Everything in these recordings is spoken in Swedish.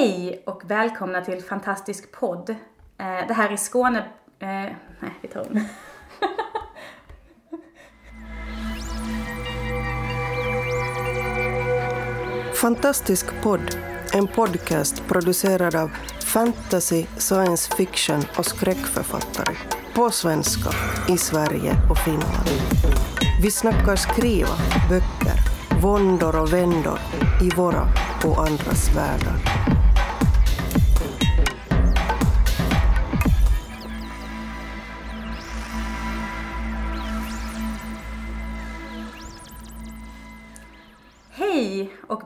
Hej och välkomna till Fantastisk podd. Eh, det här är Skåne... Eh, nej, vi tar om. Fantastisk podd, en podcast producerad av fantasy, science fiction och skräckförfattare. På svenska, i Sverige och Finland. Vi snackar skriva, böcker, våndor och vändor i våra och andras världar.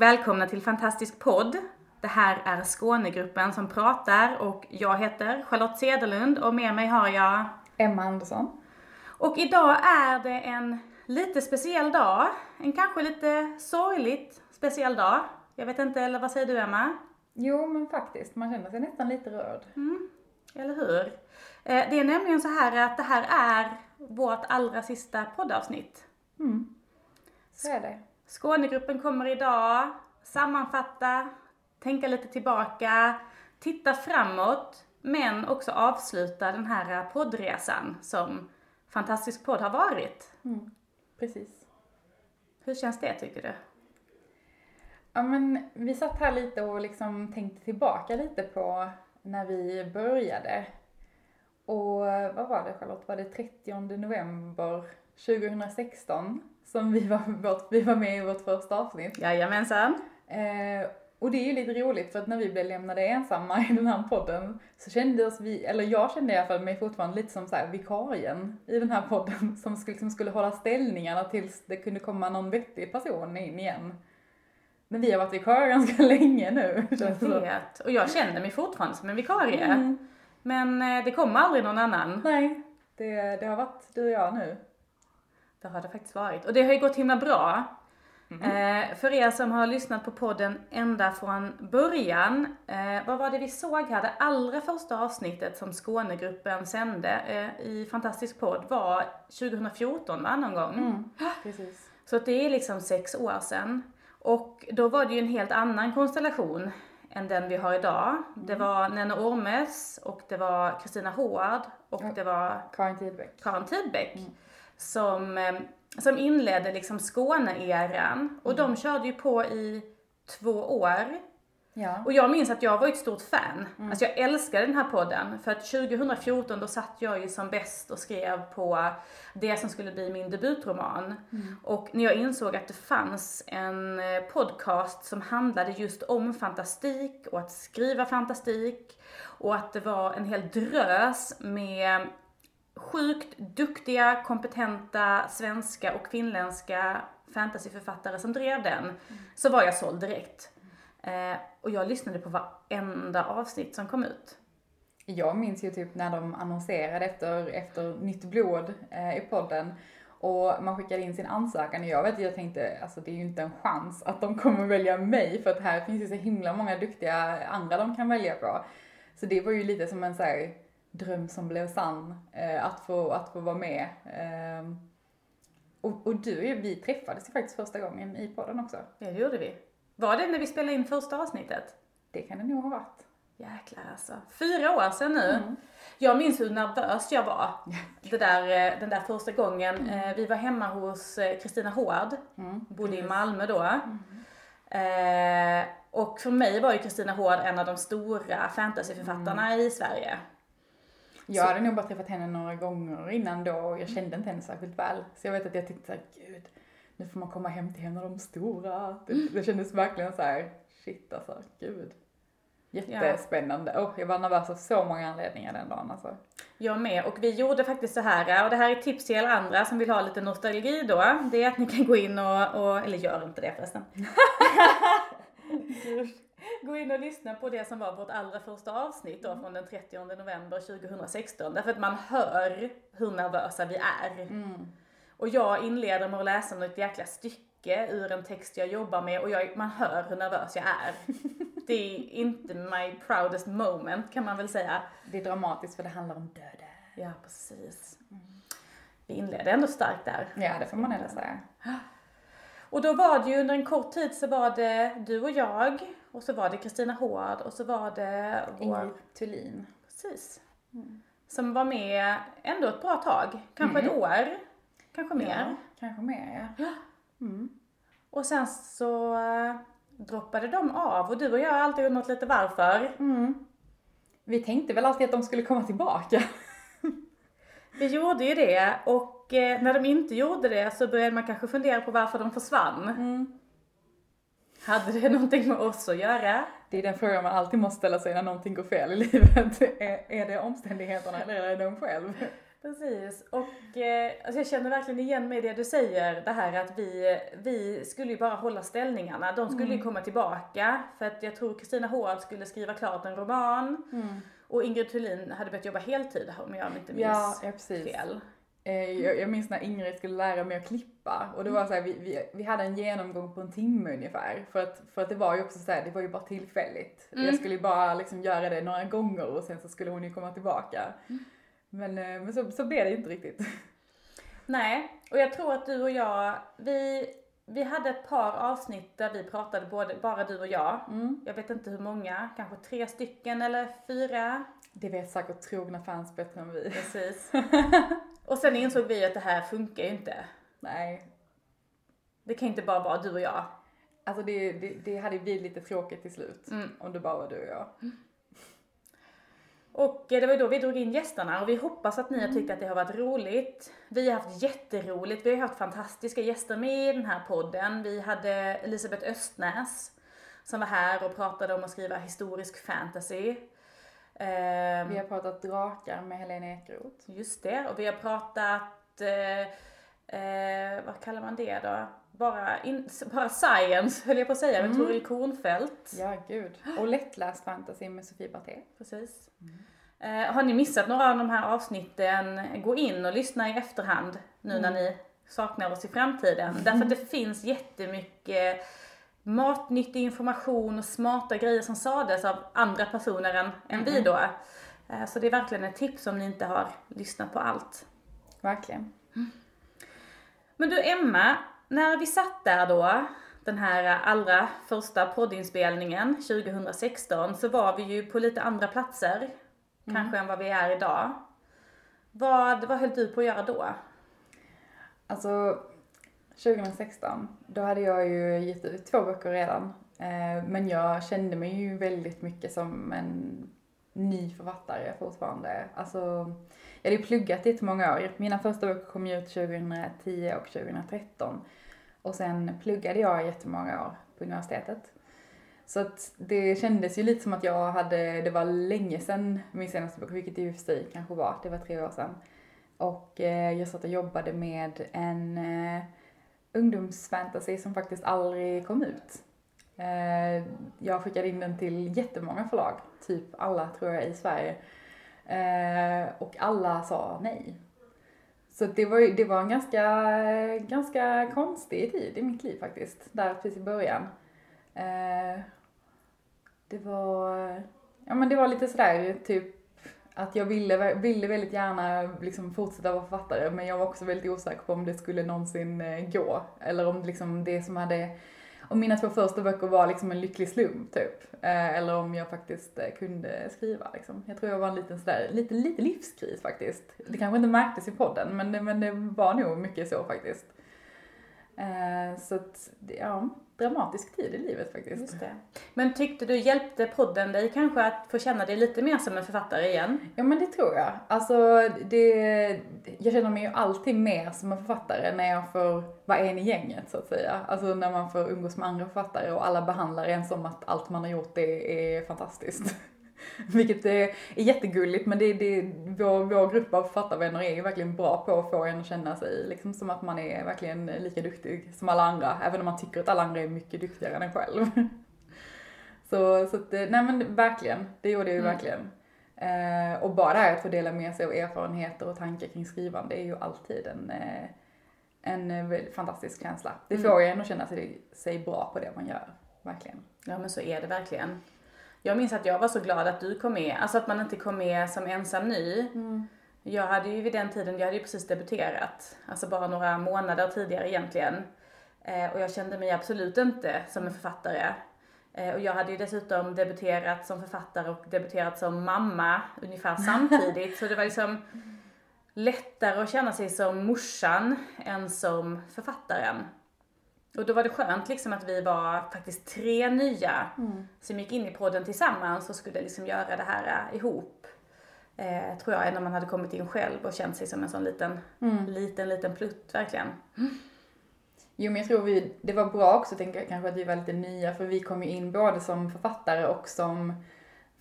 Välkomna till Fantastisk podd. Det här är Skånegruppen som pratar och jag heter Charlotte Cederlund och med mig har jag... Emma Andersson. Och idag är det en lite speciell dag. En kanske lite sorgligt speciell dag. Jag vet inte, eller vad säger du Emma? Jo, men faktiskt, man känner sig nästan lite rörd. Eller hur? Eh, Det är nämligen så här att det här är vårt allra sista poddavsnitt. Mm. Så är det. Skånegruppen kommer idag sammanfatta, tänka lite tillbaka, titta framåt, men också avsluta den här poddresan som Fantastisk podd har varit. Mm. Precis. Hur känns det tycker du? Ja, men vi satt här lite och liksom tänkte tillbaka lite på när vi började. Och vad var det Charlotte? Var det 30 november 2016 som vi var, vårt, vi var med i vårt första avsnitt? Jajamensan. Eh, och det är ju lite roligt för att när vi blev lämnade ensamma i den här podden så kände oss vi, eller jag kände i alla fall mig fortfarande lite som så här vikarien i den här podden som skulle, liksom skulle hålla ställningarna tills det kunde komma någon vettig person in igen. Men vi har varit vikarier ganska länge nu. Jag som. vet. Och jag känner mig fortfarande som en vikarie. Mm. Men eh, det kommer aldrig någon annan. Nej, det, det har varit du och jag nu. Det har det faktiskt varit. Och det har ju gått himla bra. Eh, för er som har lyssnat på podden ända från början, eh, vad var det vi såg här? Det allra första avsnittet som Skånegruppen sände eh, i Fantastisk podd var 2014 va, någon gång? Mm. Precis. Så det är liksom sex år sedan. Och då var det ju en helt annan konstellation än den vi har idag. Det var Nenne Ormes och det var Kristina Hård och Ja. det var Karin Tidbeck. Karin Tidbeck som, eh, som inledde liksom Skåne-eran. Och de körde ju på i två år. Ja. Och jag minns att jag var ett stort fan. Alltså jag älskade den här podden. För att 2014 då satt jag ju som bäst och skrev på det som skulle bli min debutroman. Och när jag insåg att det fanns en eh, podcast som handlade just om fantastik och att skriva fantastik. Och att det var en hel drös med sjukt duktiga, kompetenta svenska och finländska fantasyförfattare som drev den, så var jag såld direkt. Eh, och jag lyssnade på varenda avsnitt som kom ut. Jag minns ju typ när de annonserade efter, efter nytt blod eh, i podden och man skickade in sin ansökan och jag vet jag tänkte alltså det är ju inte en chans att de kommer välja mig för att här finns ju så himla många duktiga andra de kan välja på. Så det var ju lite som en så här dröm som blev sann eh, att, få, att få vara med. Eh, och, och du, vi träffades ju faktiskt första gången i podden också. Ja, det gjorde vi. Var det när vi spelade in första avsnittet? Det kan det nog ha varit. Jäklar alltså. Fyra år sedan nu. Jag minns hur nervös jag var. Det där, eh, den där första gången. Eh, Vi var hemma hos Kristina Hård. Mm. Bodde i Malmö då. Eh, och för mig var ju Kristina Hård en av de stora fantasyförfattarna i Sverige. Jag hade nog bara träffat henne några gånger innan då och jag kände inte henne särskilt väl. Så jag vet att jag tänkte såhär, gud, nu får man komma hem till en av de stora. Det, det kändes verkligen så här, shit alltså, gud. Jättespännande. Oh, jag var nervös av så många anledningar den dagen alltså. Jag med. Och vi gjorde faktiskt så här, och det här är tips till er andra som vill ha lite nostalgi då. Det är att ni kan gå in och, och eller gör inte det förresten. Gå in och lyssna på det som var vårt allra första avsnitt då från den 30 november 2016. Därför att man hör hur nervösa vi är. Och jag inleder med att läsa något jäkla stycke ur en text jag jobbar med och jag, man hör hur nervös jag är. Det är inte my proudest moment kan man väl säga. Det är dramatiskt för det handlar om döda. Ja, precis. Vi inledde ändå starkt där. Ja, det får man ändå säga. Och då var det ju under en kort tid så var det du och jag och så var det Kristina Hård och så var det vår... Ingrid Thulin. Precis. Som var med ändå ett bra tag, kanske ett år, kanske mer. Ja, kanske mer ja. Mm. Och sen så eh, droppade de av och du och jag har alltid undrat lite varför. Mm. Vi tänkte väl alltid att de skulle komma tillbaka. Vi gjorde ju det och eh, när de inte gjorde det så började man kanske fundera på varför de försvann. Mm. Hade det någonting med oss att göra? Det är den frågan man alltid måste ställa sig när någonting går fel i livet. Är, är det omständigheterna eller är det de själv? Precis, och eh, alltså jag känner verkligen igen mig i det du säger, det här att vi, vi skulle ju bara hålla ställningarna. De skulle ju komma tillbaka, för att jag tror Kristina Hård skulle skriva klart en roman. Och Ingrid Thulin hade börjat jobba heltid om jag inte minns Ja, ja precis. fel. Eh, Jag, jag minns när Ingrid skulle lära mig att klippa och det var så här, vi, vi, vi hade en genomgång på en timme ungefär. För att, för att det var ju också så här, det var ju bara tillfälligt. Jag skulle ju bara liksom göra det några gånger och sen så skulle hon ju komma tillbaka. Men, eh, men så, så blev det inte riktigt. Nej, och jag tror att du och jag, vi, vi hade ett par avsnitt där vi pratade både, bara du och jag. Jag vet inte hur många, kanske tre stycken eller fyra. Det vet säkert trogna fans bättre än vi. Precis. och sen insåg vi att det här funkar ju inte. Nej, Det kan inte bara vara du och jag. alltså det, det, det hade blivit lite tråkigt till slut. Mm. Om det bara var du och jag. Och eh, det var ju då vi drog in gästerna och vi hoppas att ni har tyckt att det har varit roligt. Vi har haft jätteroligt, vi har haft fantastiska gäster med i den här podden. Vi hade Elisabeth Östnäs som var här och pratade om att skriva historisk fantasy. Ehm, Vi har pratat drakar med Helene Ekroth. Just det, och vi har pratat, eh, eh, vad kallar man det då? Bara, in, bara science höll jag på att säga, med Toril Kornfeldt. Ja, gud. Och lättläst fantasy med Sofie Barté. Precis. Eh, har ni missat några av de här avsnitten, gå in och lyssna i efterhand nu när ni saknar oss i framtiden. Därför att det finns jättemycket matnyttig information och smarta grejer som sades av andra personer än, än vi då. Eh, så det är verkligen ett tips om ni inte har lyssnat på allt. Verkligen. Men du Emma, när vi satt där då, den här allra första poddinspelningen 2016, så var vi ju på lite andra platser, kanske än vad vi är idag. Vad, vad höll du på att göra då? Alltså, 2016, då hade jag ju gett ut två böcker redan. Eh, men jag kände mig ju väldigt mycket som en ny författare fortfarande. Alltså, jag hade ju pluggat i jättemånga år. Mina första böcker kom ju ut 2010 och 2013. Och sen pluggade jag jättemånga år på universitetet. Så att det kändes ju lite som att jag hade, det var länge sedan min senaste bok, vilket det ju i och för sig kanske var, det var tre år sedan. Och eh, jag satt och jobbade med en eh, ungdomsfantasy som faktiskt aldrig kom ut. Eh, jag skickade in den till jättemånga förlag, typ alla tror jag i Sverige. Eh, och alla sa nej. Så det var, det var en ganska, ganska konstig tid i mitt liv faktiskt, där precis i början. Eh, det var, ja men det var lite sådär typ att jag ville, ville väldigt gärna liksom fortsätta vara författare men jag var också väldigt osäker på om det skulle någonsin eh, gå. Eller om liksom det som hade, om mina två första böcker var liksom en lycklig slump typ. Eh, eller om jag faktiskt eh, kunde skriva liksom. Jag tror jag var en liten sådär, lite, lite livskris faktiskt. Det kanske inte märktes i podden men det, men det var nog mycket så faktiskt. Eh, så att, det- ja, dramatisk tid i livet faktiskt. Det. Men tyckte du, hjälpte podden dig kanske att få känna dig lite mer som en författare igen? Ja men det tror jag. Alltså det, jag känner mig ju alltid mer som en författare när jag får vara en i gänget så att säga. Alltså när man får umgås med andra författare och alla behandlar en som att allt man har gjort är, är fantastiskt. Vilket är, är jättegulligt men det, det, vår, vår grupp av författarvänner är ju verkligen bra på att få en att känna sig liksom som att man är verkligen lika duktig som alla andra. Även om man tycker att alla andra är mycket duktigare än en själv. Så, så att, nej men verkligen, det gjorde jag ju verkligen. Eh, och bara det här att få dela med sig av erfarenheter och tankar kring skrivande är ju alltid en, eh, en eh, fantastisk känsla. Det får ju en att känna sig, sig bra på det man gör, verkligen. Ja men så är det verkligen. Jag minns att jag var så glad att du kom med, alltså att man inte kom med som ensam ny. Jag hade ju vid den tiden, jag hade ju precis debuterat, alltså bara några månader tidigare egentligen. Eh, och jag kände mig absolut inte som en författare. Eh, och jag hade ju dessutom debuterat som författare och debuterat som mamma ungefär samtidigt. så det var liksom lättare att känna sig som morsan än som författaren. Och då var det skönt liksom att vi var faktiskt tre nya som gick in i podden tillsammans och skulle liksom göra det här eh, ihop. Eh, tror jag, än om man hade kommit in själv och känt sig som en sån liten, liten, liten plutt verkligen. Jo men jag tror vi, det var bra också tänker jag kanske att vi var lite nya för vi kom ju in både som författare och som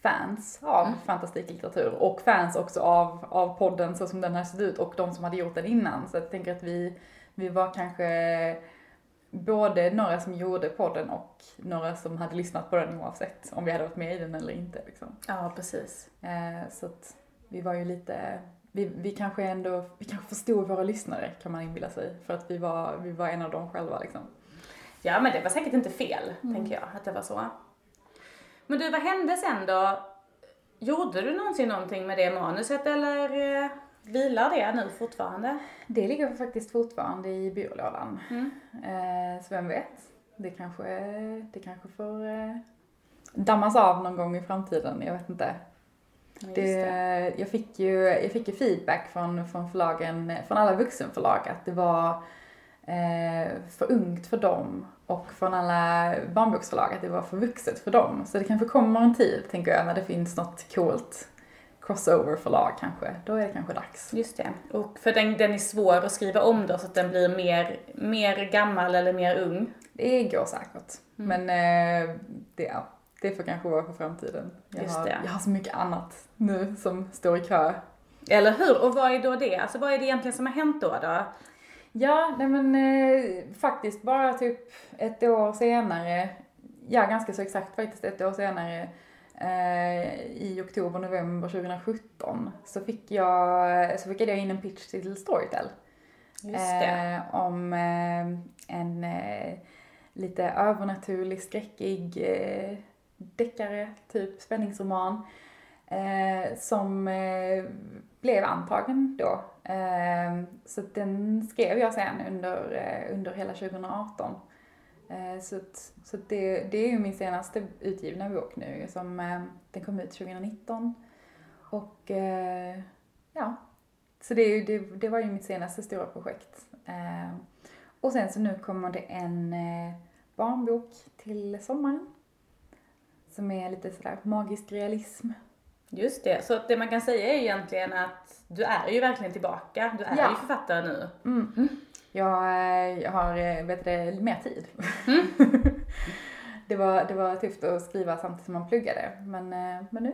fans av Mm. fantastisk litteratur och fans också av, av podden så som den har sett ut och de som hade gjort den innan. Så jag tänker att vi, vi var kanske både några som gjorde podden och några som hade lyssnat på den oavsett om vi hade varit med i den eller inte. Liksom. Ja, precis. Eh, så att vi var ju lite, vi, vi kanske ändå, vi kanske förstod våra lyssnare kan man inbilla sig. För att vi var, vi var en av dem själva liksom. Ja, men det var säkert inte fel, tänker jag, att det var så. Men du, vad hände sen då? Gjorde du någonsin någonting med det manuset eller eh, vilar det nu fortfarande? Det ligger faktiskt fortfarande i byrålådan. Mm. Eh, så vem vet? Det kanske, det kanske får eh, dammas av någon gång i framtiden, jag vet inte. Det, jag, fick ju, jag fick ju feedback från, från förlagen, från alla vuxenförlag att det var eh, för ungt för dem och från alla barnboksförlag att det var för vuxet för dem. Så det kanske kommer en tid, tänker jag, när det finns något coolt crossover-förlag kanske. Då är det kanske dags. Just det. Och för den, den är svår att skriva om då så att den blir mer, mer gammal eller mer ung. Det går säkert. Men eh, det, ja, det får kanske vara för framtiden. Jag, Just har, det. jag har så mycket annat nu som står i kö. Eller hur? Och vad är då det? Alltså vad är det egentligen som har hänt då? då? Ja, nej men eh, faktiskt bara typ ett år senare, ja ganska så exakt faktiskt ett år senare, i oktober, november 2017 så fick jag, så skickade jag in en pitch till Storytel. Just det. Eh, om eh, en eh, lite övernaturlig, skräckig eh, deckare, typ spänningsroman. Eh, som eh, blev antagen då. Eh, så den skrev jag sen under, eh, under hela 2018. Eh, så att, så att det, det är ju min senaste utgivna bok nu. Som, eh, den kom ut 2019. Och eh, ja, så det, det, det var ju mitt senaste stora projekt. Och sen så nu kommer det en barnbok till sommaren. Som är lite sådär magisk realism. Just det. Så det man kan säga är egentligen att du är ju verkligen tillbaka. Du är Ja. ju författare nu. Eh, jag har, eh, vet du, mer tid. det, var, det var tufft att skriva samtidigt som man pluggade. Men, eh, men nu,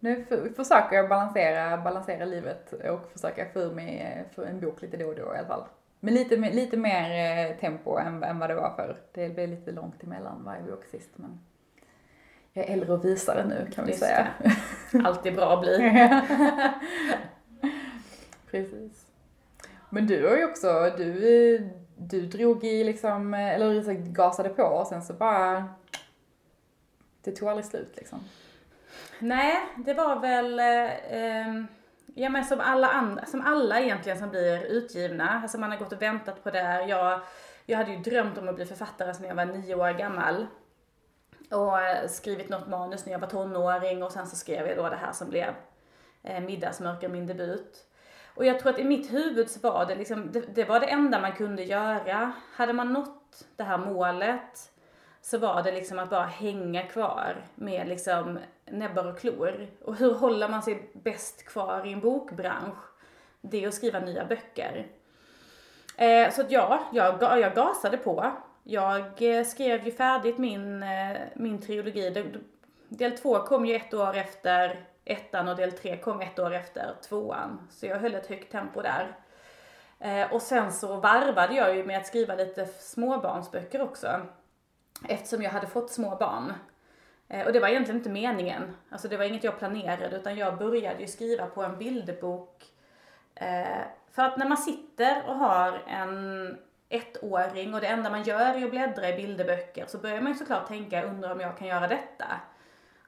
nu för, försöker jag balansera, balansera livet och försöka få ur mig eh, för en bok lite då och då i alla fall. Men lite, lite mer eh, tempo än, än vad det var förr. Det blev lite långt emellan varje bok sist. Men jag är äldre och visare nu kan vi Just säga. Alltid bra att bli. Precis. Men du har ju också, du, du drog i liksom, eller gasade på och sen så bara, det tog aldrig slut liksom. Nej, det var väl, eh, ja men som alla andra, som alla egentligen som blir utgivna. Alltså man har gått och väntat på det. Jag, jag hade ju drömt om att bli författare sedan jag var nio år gammal. Och eh, skrivit något manus när jag var tonåring och sen så skrev jag då det här som blev eh, Middagsmörker, min debut. Och jag tror att i mitt huvud så var det liksom, det, det var det enda man kunde göra. Hade man nått det här målet så var det liksom att bara hänga kvar med liksom näbbar och klor. Och hur håller man sig bäst kvar i en bokbransch? Det är att skriva nya böcker. Eh, så att ja, jag, jag gasade på. Jag eh, skrev ju färdigt min, eh, min trilogi. Del två kom ju ett år efter ettan och del tre kom ett år efter tvåan. Så jag höll ett högt tempo där. Eh, och sen så varvade jag ju med att skriva lite småbarnsböcker också. Eftersom jag hade fått små barn. Eh, och det var egentligen inte meningen. Alltså det var inget jag planerade utan jag började ju skriva på en bilderbok. Eh, för att när man sitter och har en ettåring och det enda man gör är att bläddra i bilderböcker så börjar man ju såklart tänka, undrar om jag kan göra detta.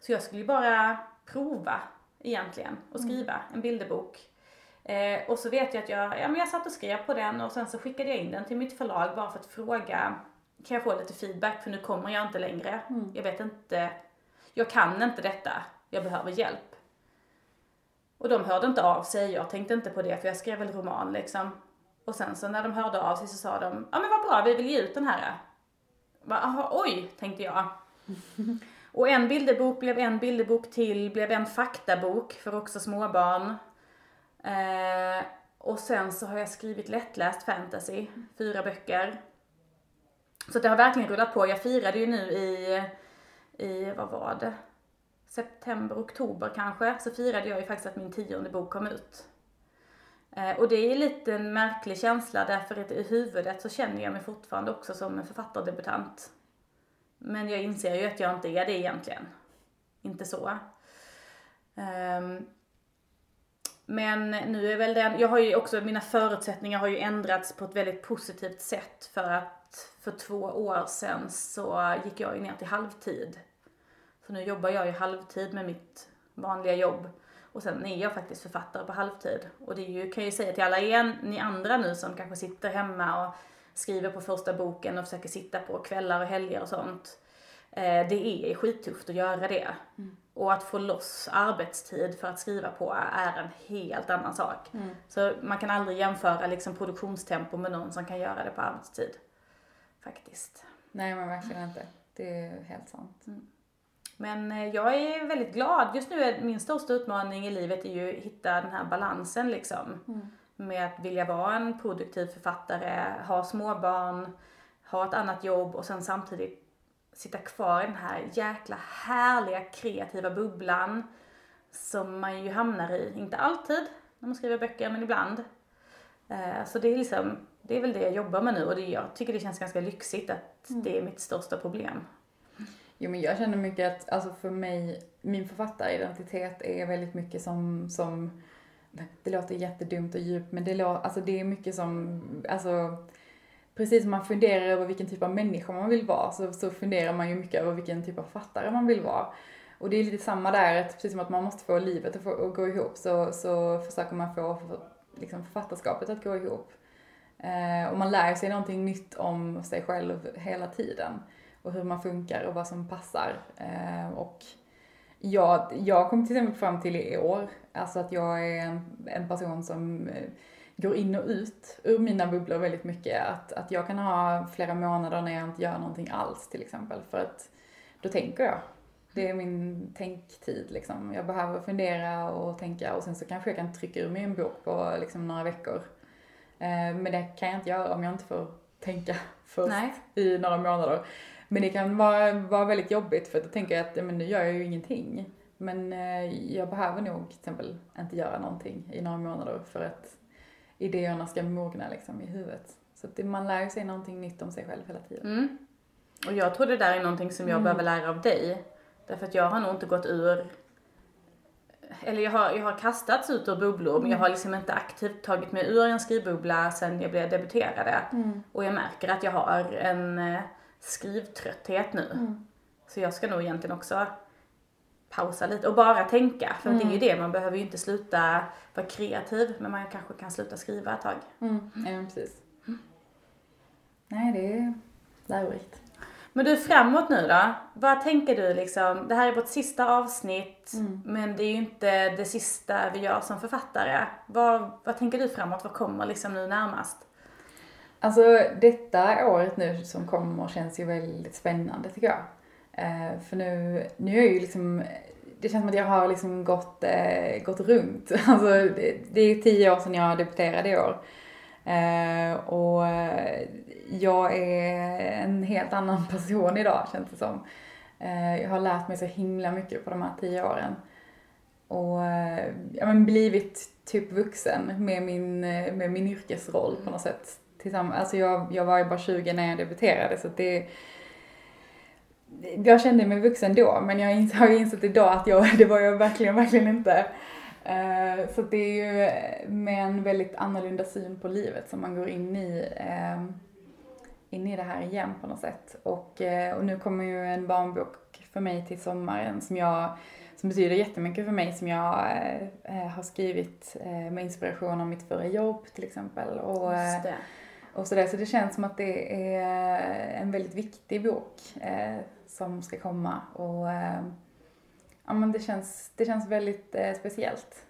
Så jag skulle ju bara prova egentligen och skriva en bilderbok. Eh, och så vet jag att jag, ja men jag satt och skrev på den och sen så skickade jag in den till mitt förlag bara för att fråga, kan jag få lite feedback för nu kommer jag inte längre. Jag vet inte, jag kan inte detta, jag behöver hjälp. Och de hörde inte av sig, jag tänkte inte på det för jag skrev väl roman liksom. Och sen så när de hörde av sig så sa de, ja men vad bra, vi vill ge ut den här. Aha, oj, tänkte jag. Och en bilderbok blev en bilderbok till, blev en faktabok för också småbarn. Eh, och sen så har jag skrivit lättläst fantasy, fyra böcker. Så det har verkligen rullat på. Jag firade ju nu i, i vad var det? September, oktober kanske, så firade jag ju faktiskt att min tionde bok kom ut. Eh, och det är lite en märklig känsla därför att i huvudet så känner jag mig fortfarande också som en författardebutant. Men jag inser ju att jag inte är det egentligen. Inte så. Um, men nu är väl den, jag har ju också, mina förutsättningar har ju ändrats på ett väldigt positivt sätt för att för två år sedan så gick jag ju ner till halvtid. Så nu jobbar jag ju halvtid med mitt vanliga jobb. Och sen är jag faktiskt författare på halvtid. Och det är ju, kan jag ju säga till alla er, ni andra nu som kanske sitter hemma och skriver på första boken och försöker sitta på kvällar och helger och sånt. Eh, det är skittufft att göra det. Mm. Och att få loss arbetstid för att skriva på är en helt annan sak. Mm. Så man kan aldrig jämföra liksom produktionstempo med någon som kan göra det på arbetstid. Faktiskt. Nej men verkligen inte. Det är helt sant. Mm. Men eh, jag är väldigt glad. Just nu är min största utmaning i livet är ju att hitta den här balansen liksom. Mm. Med att vilja vara en produktiv författare, ha småbarn, ha ett annat jobb och sen samtidigt sitta kvar i den här jäkla härliga kreativa bubblan som man ju hamnar i, inte alltid när man skriver böcker, men ibland. Eh, så det är liksom, det är väl det jag jobbar med nu och det, jag tycker det känns ganska lyxigt att mm. det är mitt största problem. Jo men jag känner mycket att, alltså för mig, min författaridentitet är väldigt mycket som, som det låter jättedumt och djupt men det, låter, alltså det är mycket som, alltså precis som man funderar över vilken typ av människa man vill vara så, så funderar man ju mycket över vilken typ av författare man vill vara. Och det är lite samma där, att precis som att man måste få livet att, få, att gå ihop så, så försöker man få liksom, författarskapet att gå ihop. Eh, och man lär sig någonting nytt om sig själv hela tiden. Och hur man funkar och vad som passar. Eh, och jag, jag kom till exempel fram till i år, alltså att jag är en, en person som eh, går in och ut ur mina bubblor väldigt mycket. Att, att jag kan ha flera månader när jag inte gör någonting alls till exempel. För att då tänker jag. Det är min tänktid liksom. Jag behöver fundera och tänka och sen så kanske jag kan trycka ur mig en bok på liksom några veckor. Eh, men det kan jag inte göra om jag inte får tänka först Nej. i några månader. Men det kan vara, vara väldigt jobbigt för då tänker jag att men nu gör jag ju ingenting. Men eh, jag behöver nog till exempel inte göra någonting i några månader för att idéerna ska mogna liksom i huvudet. Så att man lär sig någonting nytt om sig själv hela tiden. Mm. Och jag tror det där är någonting som jag mm. behöver lära av dig. Därför att jag har nog inte gått ur eller jag har, jag har kastats ut ur bubblor mm. men jag har liksom inte aktivt tagit mig ur en skrivbubbla sen jag blev debuterade. Mm. Och jag märker att jag har en eh, skrivtrötthet nu. Mm. Så jag ska nog egentligen också pausa lite och bara tänka. För mm. det är ju det, man behöver ju inte sluta vara kreativ men man kanske kan sluta skriva ett tag. Mm. Ja, precis. Mm. Nej, det är lärorikt. Men du, framåt nu då? Vad tänker du liksom? Det här är vårt sista avsnitt, mm. men det är ju inte det sista vi gör som författare. Vad, vad tänker du framåt? Vad kommer liksom nu närmast? Alltså, detta året nu som kommer känns ju väldigt spännande tycker jag. Eh, för nu, nu är jag ju liksom, det känns som att jag har liksom gått, eh, gått runt. Alltså det, det, är tio år sedan jag debuterade i år. Eh, och eh, jag är en helt annan person idag känns det som. Eh, jag har lärt mig så himla mycket på de här tio åren. Och eh, ja, men blivit typ vuxen med min, eh, med min yrkesroll på något sätt. Tillsammans, alltså jag, jag var ju bara 20 när jag debuterade så det jag kände mig vuxen då, men jag har ju insett idag att jag, det var jag verkligen, verkligen inte. Uh, så det är ju med en väldigt annorlunda syn på livet som man går in i, uh, in i det här igen på något sätt. Och, uh, och nu kommer ju en barnbok för mig till sommaren som jag som betyder jättemycket för mig som jag har skrivit med inspiration av mitt förra jobb till exempel. Och, och sådär. Så det känns som att det är en väldigt viktig bok eh, som ska komma och eh, ja men det känns, det känns väldigt eh, speciellt.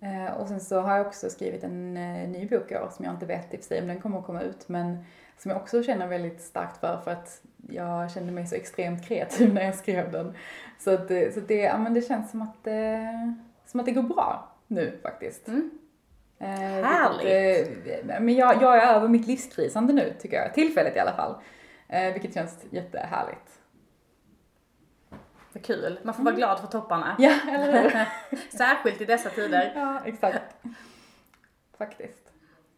Eh, och sen så har jag också skrivit en eh, ny bok i år som jag inte vet i och för sig om den kommer att komma ut men som jag också känner väldigt starkt för för att jag kände mig så extremt kreativ när jag skrev den. Så, att, eh, så det, ja, men det känns som att, eh, som att det går bra nu faktiskt. Mm. Eh, Härligt. vilket, eh, men jag, jag är över mitt livskrisande nu tycker jag, tillfället i alla fall. Eh, vilket känns jättehärligt. Vad kul. Man får vara glad för topparna. Ja, eller hur? Särskilt i dessa tider. ja, exakt. Faktiskt.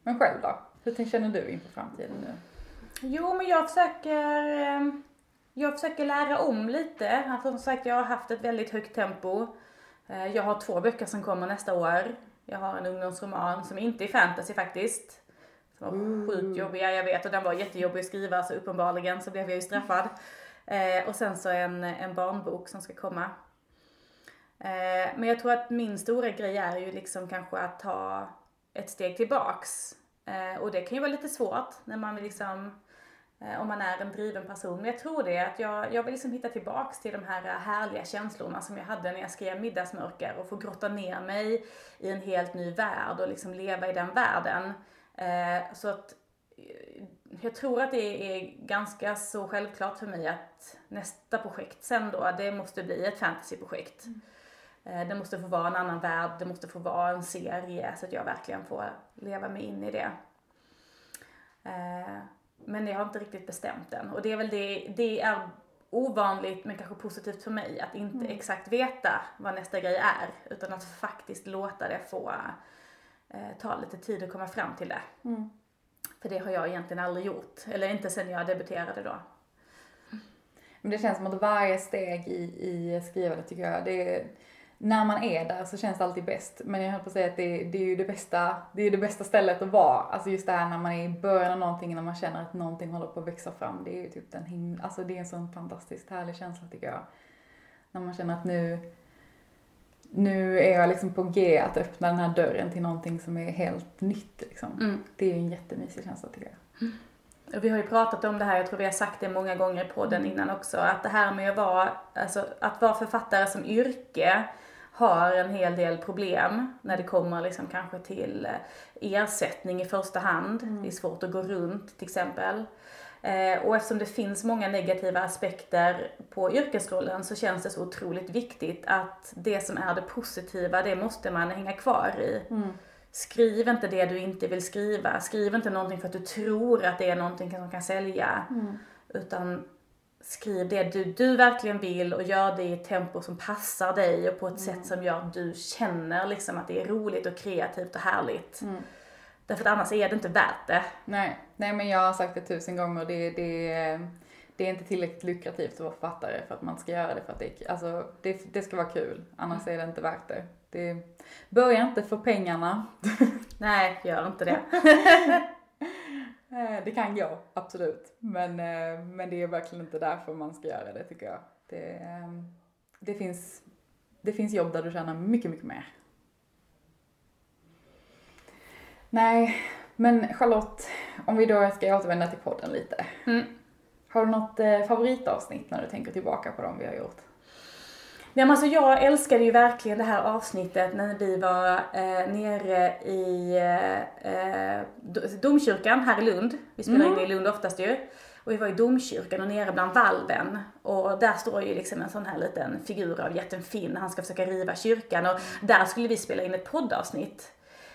Men själv då? Hur känner du inför framtiden nu? Jo, men jag försöker, jag försöker lära om lite. Alltså, som sagt, jag har haft ett väldigt högt tempo. Jag har två böcker som kommer nästa år. Jag har en ungdomsroman som inte är fantasy faktiskt. Som var sjukt jobbiga, jag vet, och den var jättejobbig att skriva så uppenbarligen så blev jag ju straffad. Eh, och sen så en, en barnbok som ska komma. Eh, men jag tror att min stora grej är ju liksom kanske att ta ett steg tillbaks. Eh, och det kan ju vara lite svårt när man vill liksom, om man är en driven person. Men jag tror det, att jag, jag vill liksom hitta tillbaks till de här eh, härliga känslorna som jag hade när jag skrev Middagsmörker och få grotta ner mig i en helt ny värld och liksom leva i den världen. Eh, så att eh, jag tror att det är ganska så självklart för mig att nästa projekt sen då, det måste bli ett fantasyprojekt. Eh, Det måste få vara en annan värld, det måste få vara en serie så att jag verkligen får leva mig in i det. Men jag har inte riktigt bestämt än och det är väl det, det är ovanligt men kanske positivt för mig att inte exakt veta vad nästa grej är utan att faktiskt låta det få eh, ta lite tid att komma fram till det. För det har jag egentligen aldrig gjort, eller inte sen jag debuterade då. Men det känns som att varje steg i, i skrivandet tycker jag, det är, när man är där så känns det alltid bäst. Men jag höll på att säga att det, det är ju det bästa, det är det bästa stället att vara. Alltså just det här när man är i början av någonting, när man känner att någonting håller på att växa fram. Det är ju typ den himla, alltså det är en sån fantastiskt härlig känsla tycker jag. När man känner att nu, nu är jag liksom på G att öppna den här dörren till någonting som är helt nytt liksom. Mm. Det är ju en jättemysig känsla tycker jag. Och vi har ju pratat om det här, jag tror vi har sagt det många gånger i podden innan också, att det här med att vara, alltså, att vara författare som yrke har en hel del problem när det kommer liksom kanske till eh, ersättning i första hand. Det är svårt att gå runt till exempel. Eh, och eftersom det finns många negativa aspekter på yrkesrollen så känns det så otroligt viktigt att det som är det positiva, det måste man hänga kvar i. Skriv inte det du inte vill skriva. Skriv inte någonting för att du tror att det är någonting som kan sälja. Utan skriv det du, du verkligen vill och gör det i ett tempo som passar dig och på ett sätt som gör att du känner liksom att det är roligt och kreativt och härligt. Därför att annars är det inte värt det. Nej, nej men jag har sagt det tusen gånger, det, det, det är inte tillräckligt lukrativt att vara författare för att man ska göra det för att det, alltså, det, det ska vara kul, annars är det inte värt det. det börja inte för pengarna. Nej, gör inte det. Eh, Det kan gå, absolut. Men, eh, men det är verkligen inte därför man ska göra det tycker jag. Det, eh, det, finns, det finns jobb där du tjänar mycket, mycket mer. Nej, men Charlotte, om vi då ska återvända till podden lite. Mm. Har du något eh, favoritavsnitt när du tänker tillbaka på dem vi har gjort? Nej, men alltså jag älskade ju verkligen det här avsnittet när vi var eh, nere i eh, do- domkyrkan här i Lund. Vi spelar in i Lund oftast ju. Och vi var i domkyrkan och nere bland valven. Och där står ju liksom en sån här liten figur av jätten Finn. Han ska försöka riva kyrkan och där skulle vi spela in ett poddavsnitt.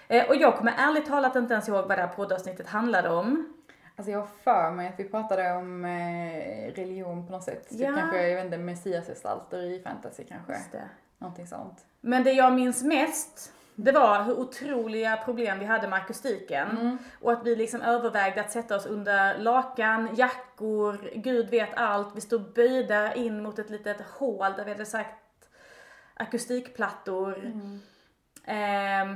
Eh, och jag kommer ärligt talat inte ens ihåg vad det här poddavsnittet handlade om. Alltså jag har för mig att vi pratade om eh, religion på något sätt. Typ Ja. kanske, jag vet inte, messiasgestalter i fantasy kanske. Just det. Någonting sånt. Men det jag minns mest, det var hur otroliga problem vi hade med akustiken. Och att vi liksom övervägde att sätta oss under lakan, jackor, gud vet allt. Vi stod böjda in mot ett litet hål där vi hade sagt akustikplattor. Ehm,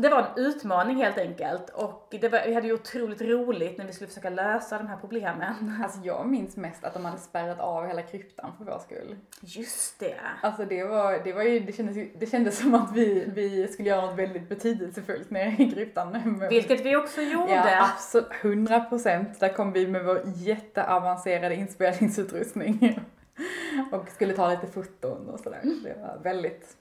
det var en utmaning helt enkelt och det var, vi hade ju otroligt roligt när vi skulle försöka lösa de här problemen. Alltså jag minns mest att de hade spärrat av hela kryptan för vår skull. Just det. Alltså det var, det var ju, det kändes, det kändes som att vi, vi skulle göra något väldigt betydelsefullt nere i kryptan. Vilket vi också gjorde. Ja, absolut. 100 procent. Där kom vi med vår jätteavancerade inspelningsutrustning. och skulle ta lite foton och sådär. Det var väldigt,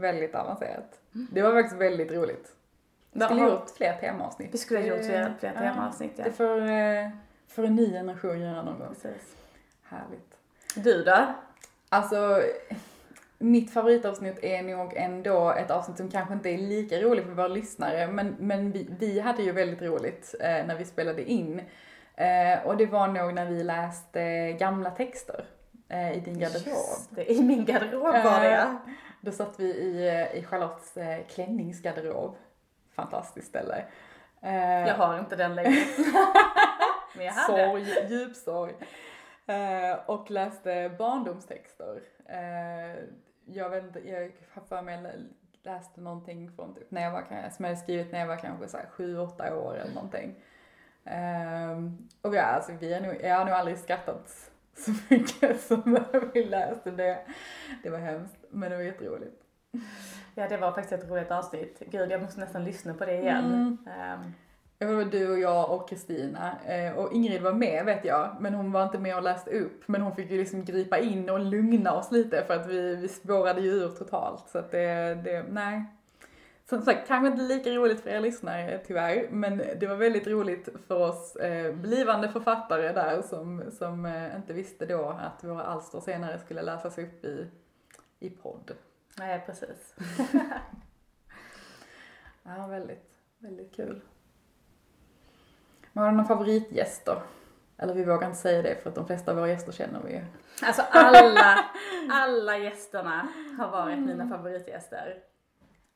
väldigt avancerat. Det var faktiskt väldigt roligt. Vi skulle Jaha. gjort fler temaavsnitt. Vi skulle ha gjort fler, fler Ja, temaavsnitt ja. Det får, eh, får en ny generation göra någon gång. Precis. Härligt. Du då? Alltså, mitt favoritavsnitt är nog ändå ett avsnitt som kanske inte är lika roligt för våra lyssnare, men, men vi, vi hade ju väldigt roligt eh, när vi spelade in. Eh, och det var nog när vi läste gamla texter eh, i din garderob. Just det, I min garderob var det ja. Då satt vi i, eh, i Charlottes eh, klänningsgarderob. Fantastiskt ställe. Eh, Jag har inte den längre. Men jag hade. Sorg, djup sorg. Och läste barndomstexter. Jag vet inte, jag har för mig läste någonting från typ när jag var, som jag hade skrivit när jag var kanske så här sju, åtta år eller någonting. Eh, och ja, alltså vi har nog, jag har nog aldrig skrattat så mycket som när vi läste det. Det var hemskt, men det var jätteroligt. Ja, det var faktiskt ett roligt avsnitt. Gud, jag måste nästan lyssna på det igen. Mm. Ja, det var du och jag och Kristina. Eh, och Ingrid var med vet jag, men hon var inte med och läste upp. Men hon fick ju liksom gripa in och lugna oss lite för att vi, vi spårade ju ur totalt. Så att det, det, nej. Som sagt, kanske inte lika roligt för er lyssnare tyvärr, men det var väldigt roligt för oss eh, blivande författare där som, som eh, inte visste då att våra alster senare skulle läsas upp i, i podd. nej, precis. Ja, väldigt, väldigt kul. Men har du någon favoritgäst då? Eller vi vågar inte säga det för att de flesta av våra gäster känner vi ju. Alltså alla, alla gästerna har varit mina favoritgäster.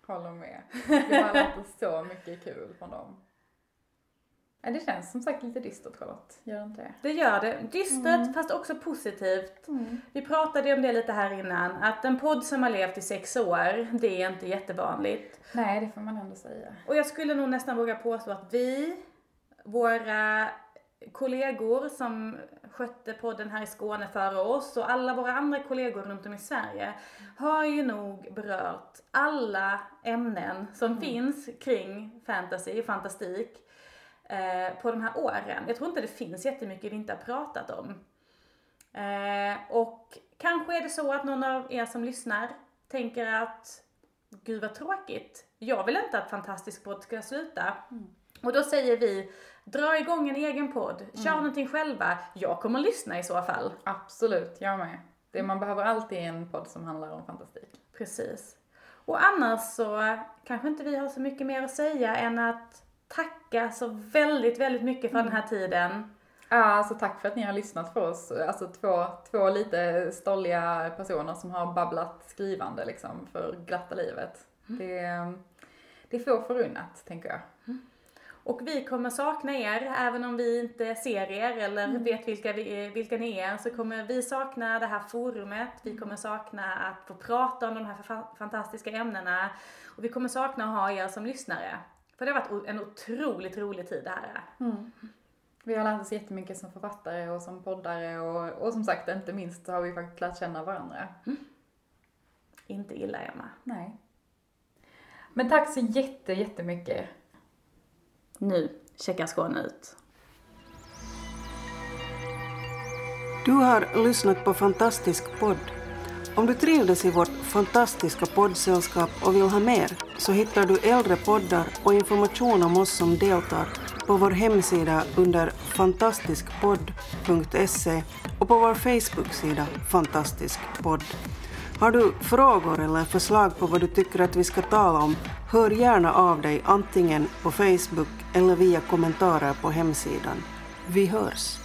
Håller med. Vi har lärt oss så mycket kul från dem. Ja, det känns som sagt lite dystert Charlotte, gör det inte det? Det gör det. Dystert fast också positivt. Vi pratade ju om det lite här innan, att en podd som har levt i sex år, det är inte jättevanligt. Nej, det får man ändå säga. Och jag skulle nog nästan våga påstå att vi, våra kollegor som skötte podden här i Skåne före oss och alla våra andra kollegor runt om i Sverige har ju nog berört alla ämnen som finns kring fantasy och fantastik eh, på de här åren. Jag tror inte det finns jättemycket vi inte har pratat om. Eh, och kanske är det så att någon av er som lyssnar tänker att gud vad tråkigt. Jag vill inte att Fantastisk podd ska sluta. Och då säger vi, dra igång en egen podd, kör någonting själva. Jag kommer att lyssna i så fall. Absolut, jag med. Det, man behöver alltid en podd som handlar om fantastik. Precis. Och annars så kanske inte vi har så mycket mer att säga än att tacka så väldigt, väldigt mycket för den här tiden. Ja, alltså tack för att ni har lyssnat på oss. Alltså två, två lite stolliga personer som har babblat skrivande liksom för glatta livet. Det, det är få förunnat, tänker jag. Och vi kommer sakna er, även om vi inte ser er eller vet vilka, vi, vilka ni är, så kommer vi sakna det här forumet, vi kommer sakna att få prata om de här fa- fantastiska ämnena och vi kommer sakna att ha er som lyssnare. För det har varit en otroligt rolig tid det här. Vi har lärt oss jättemycket som författare och som poddare och, och som sagt, inte minst så har vi faktiskt lärt känna varandra. Inte illa Emma. Nej. Men tack så jätte, jättemycket. Nu checkar Skåne ut. Du har lyssnat på Fantastisk podd. Om du trivdes i vårt fantastiska poddsällskap och vill ha mer så hittar du äldre poddar och information om oss som deltar på vår hemsida under fantastiskpodd.se och på vår Facebook-sida Fantastisk podd. Har du frågor eller förslag på vad du tycker att vi ska tala om, hör gärna av dig antingen på Facebook eller via kommentarer på hemsidan. Vi hörs!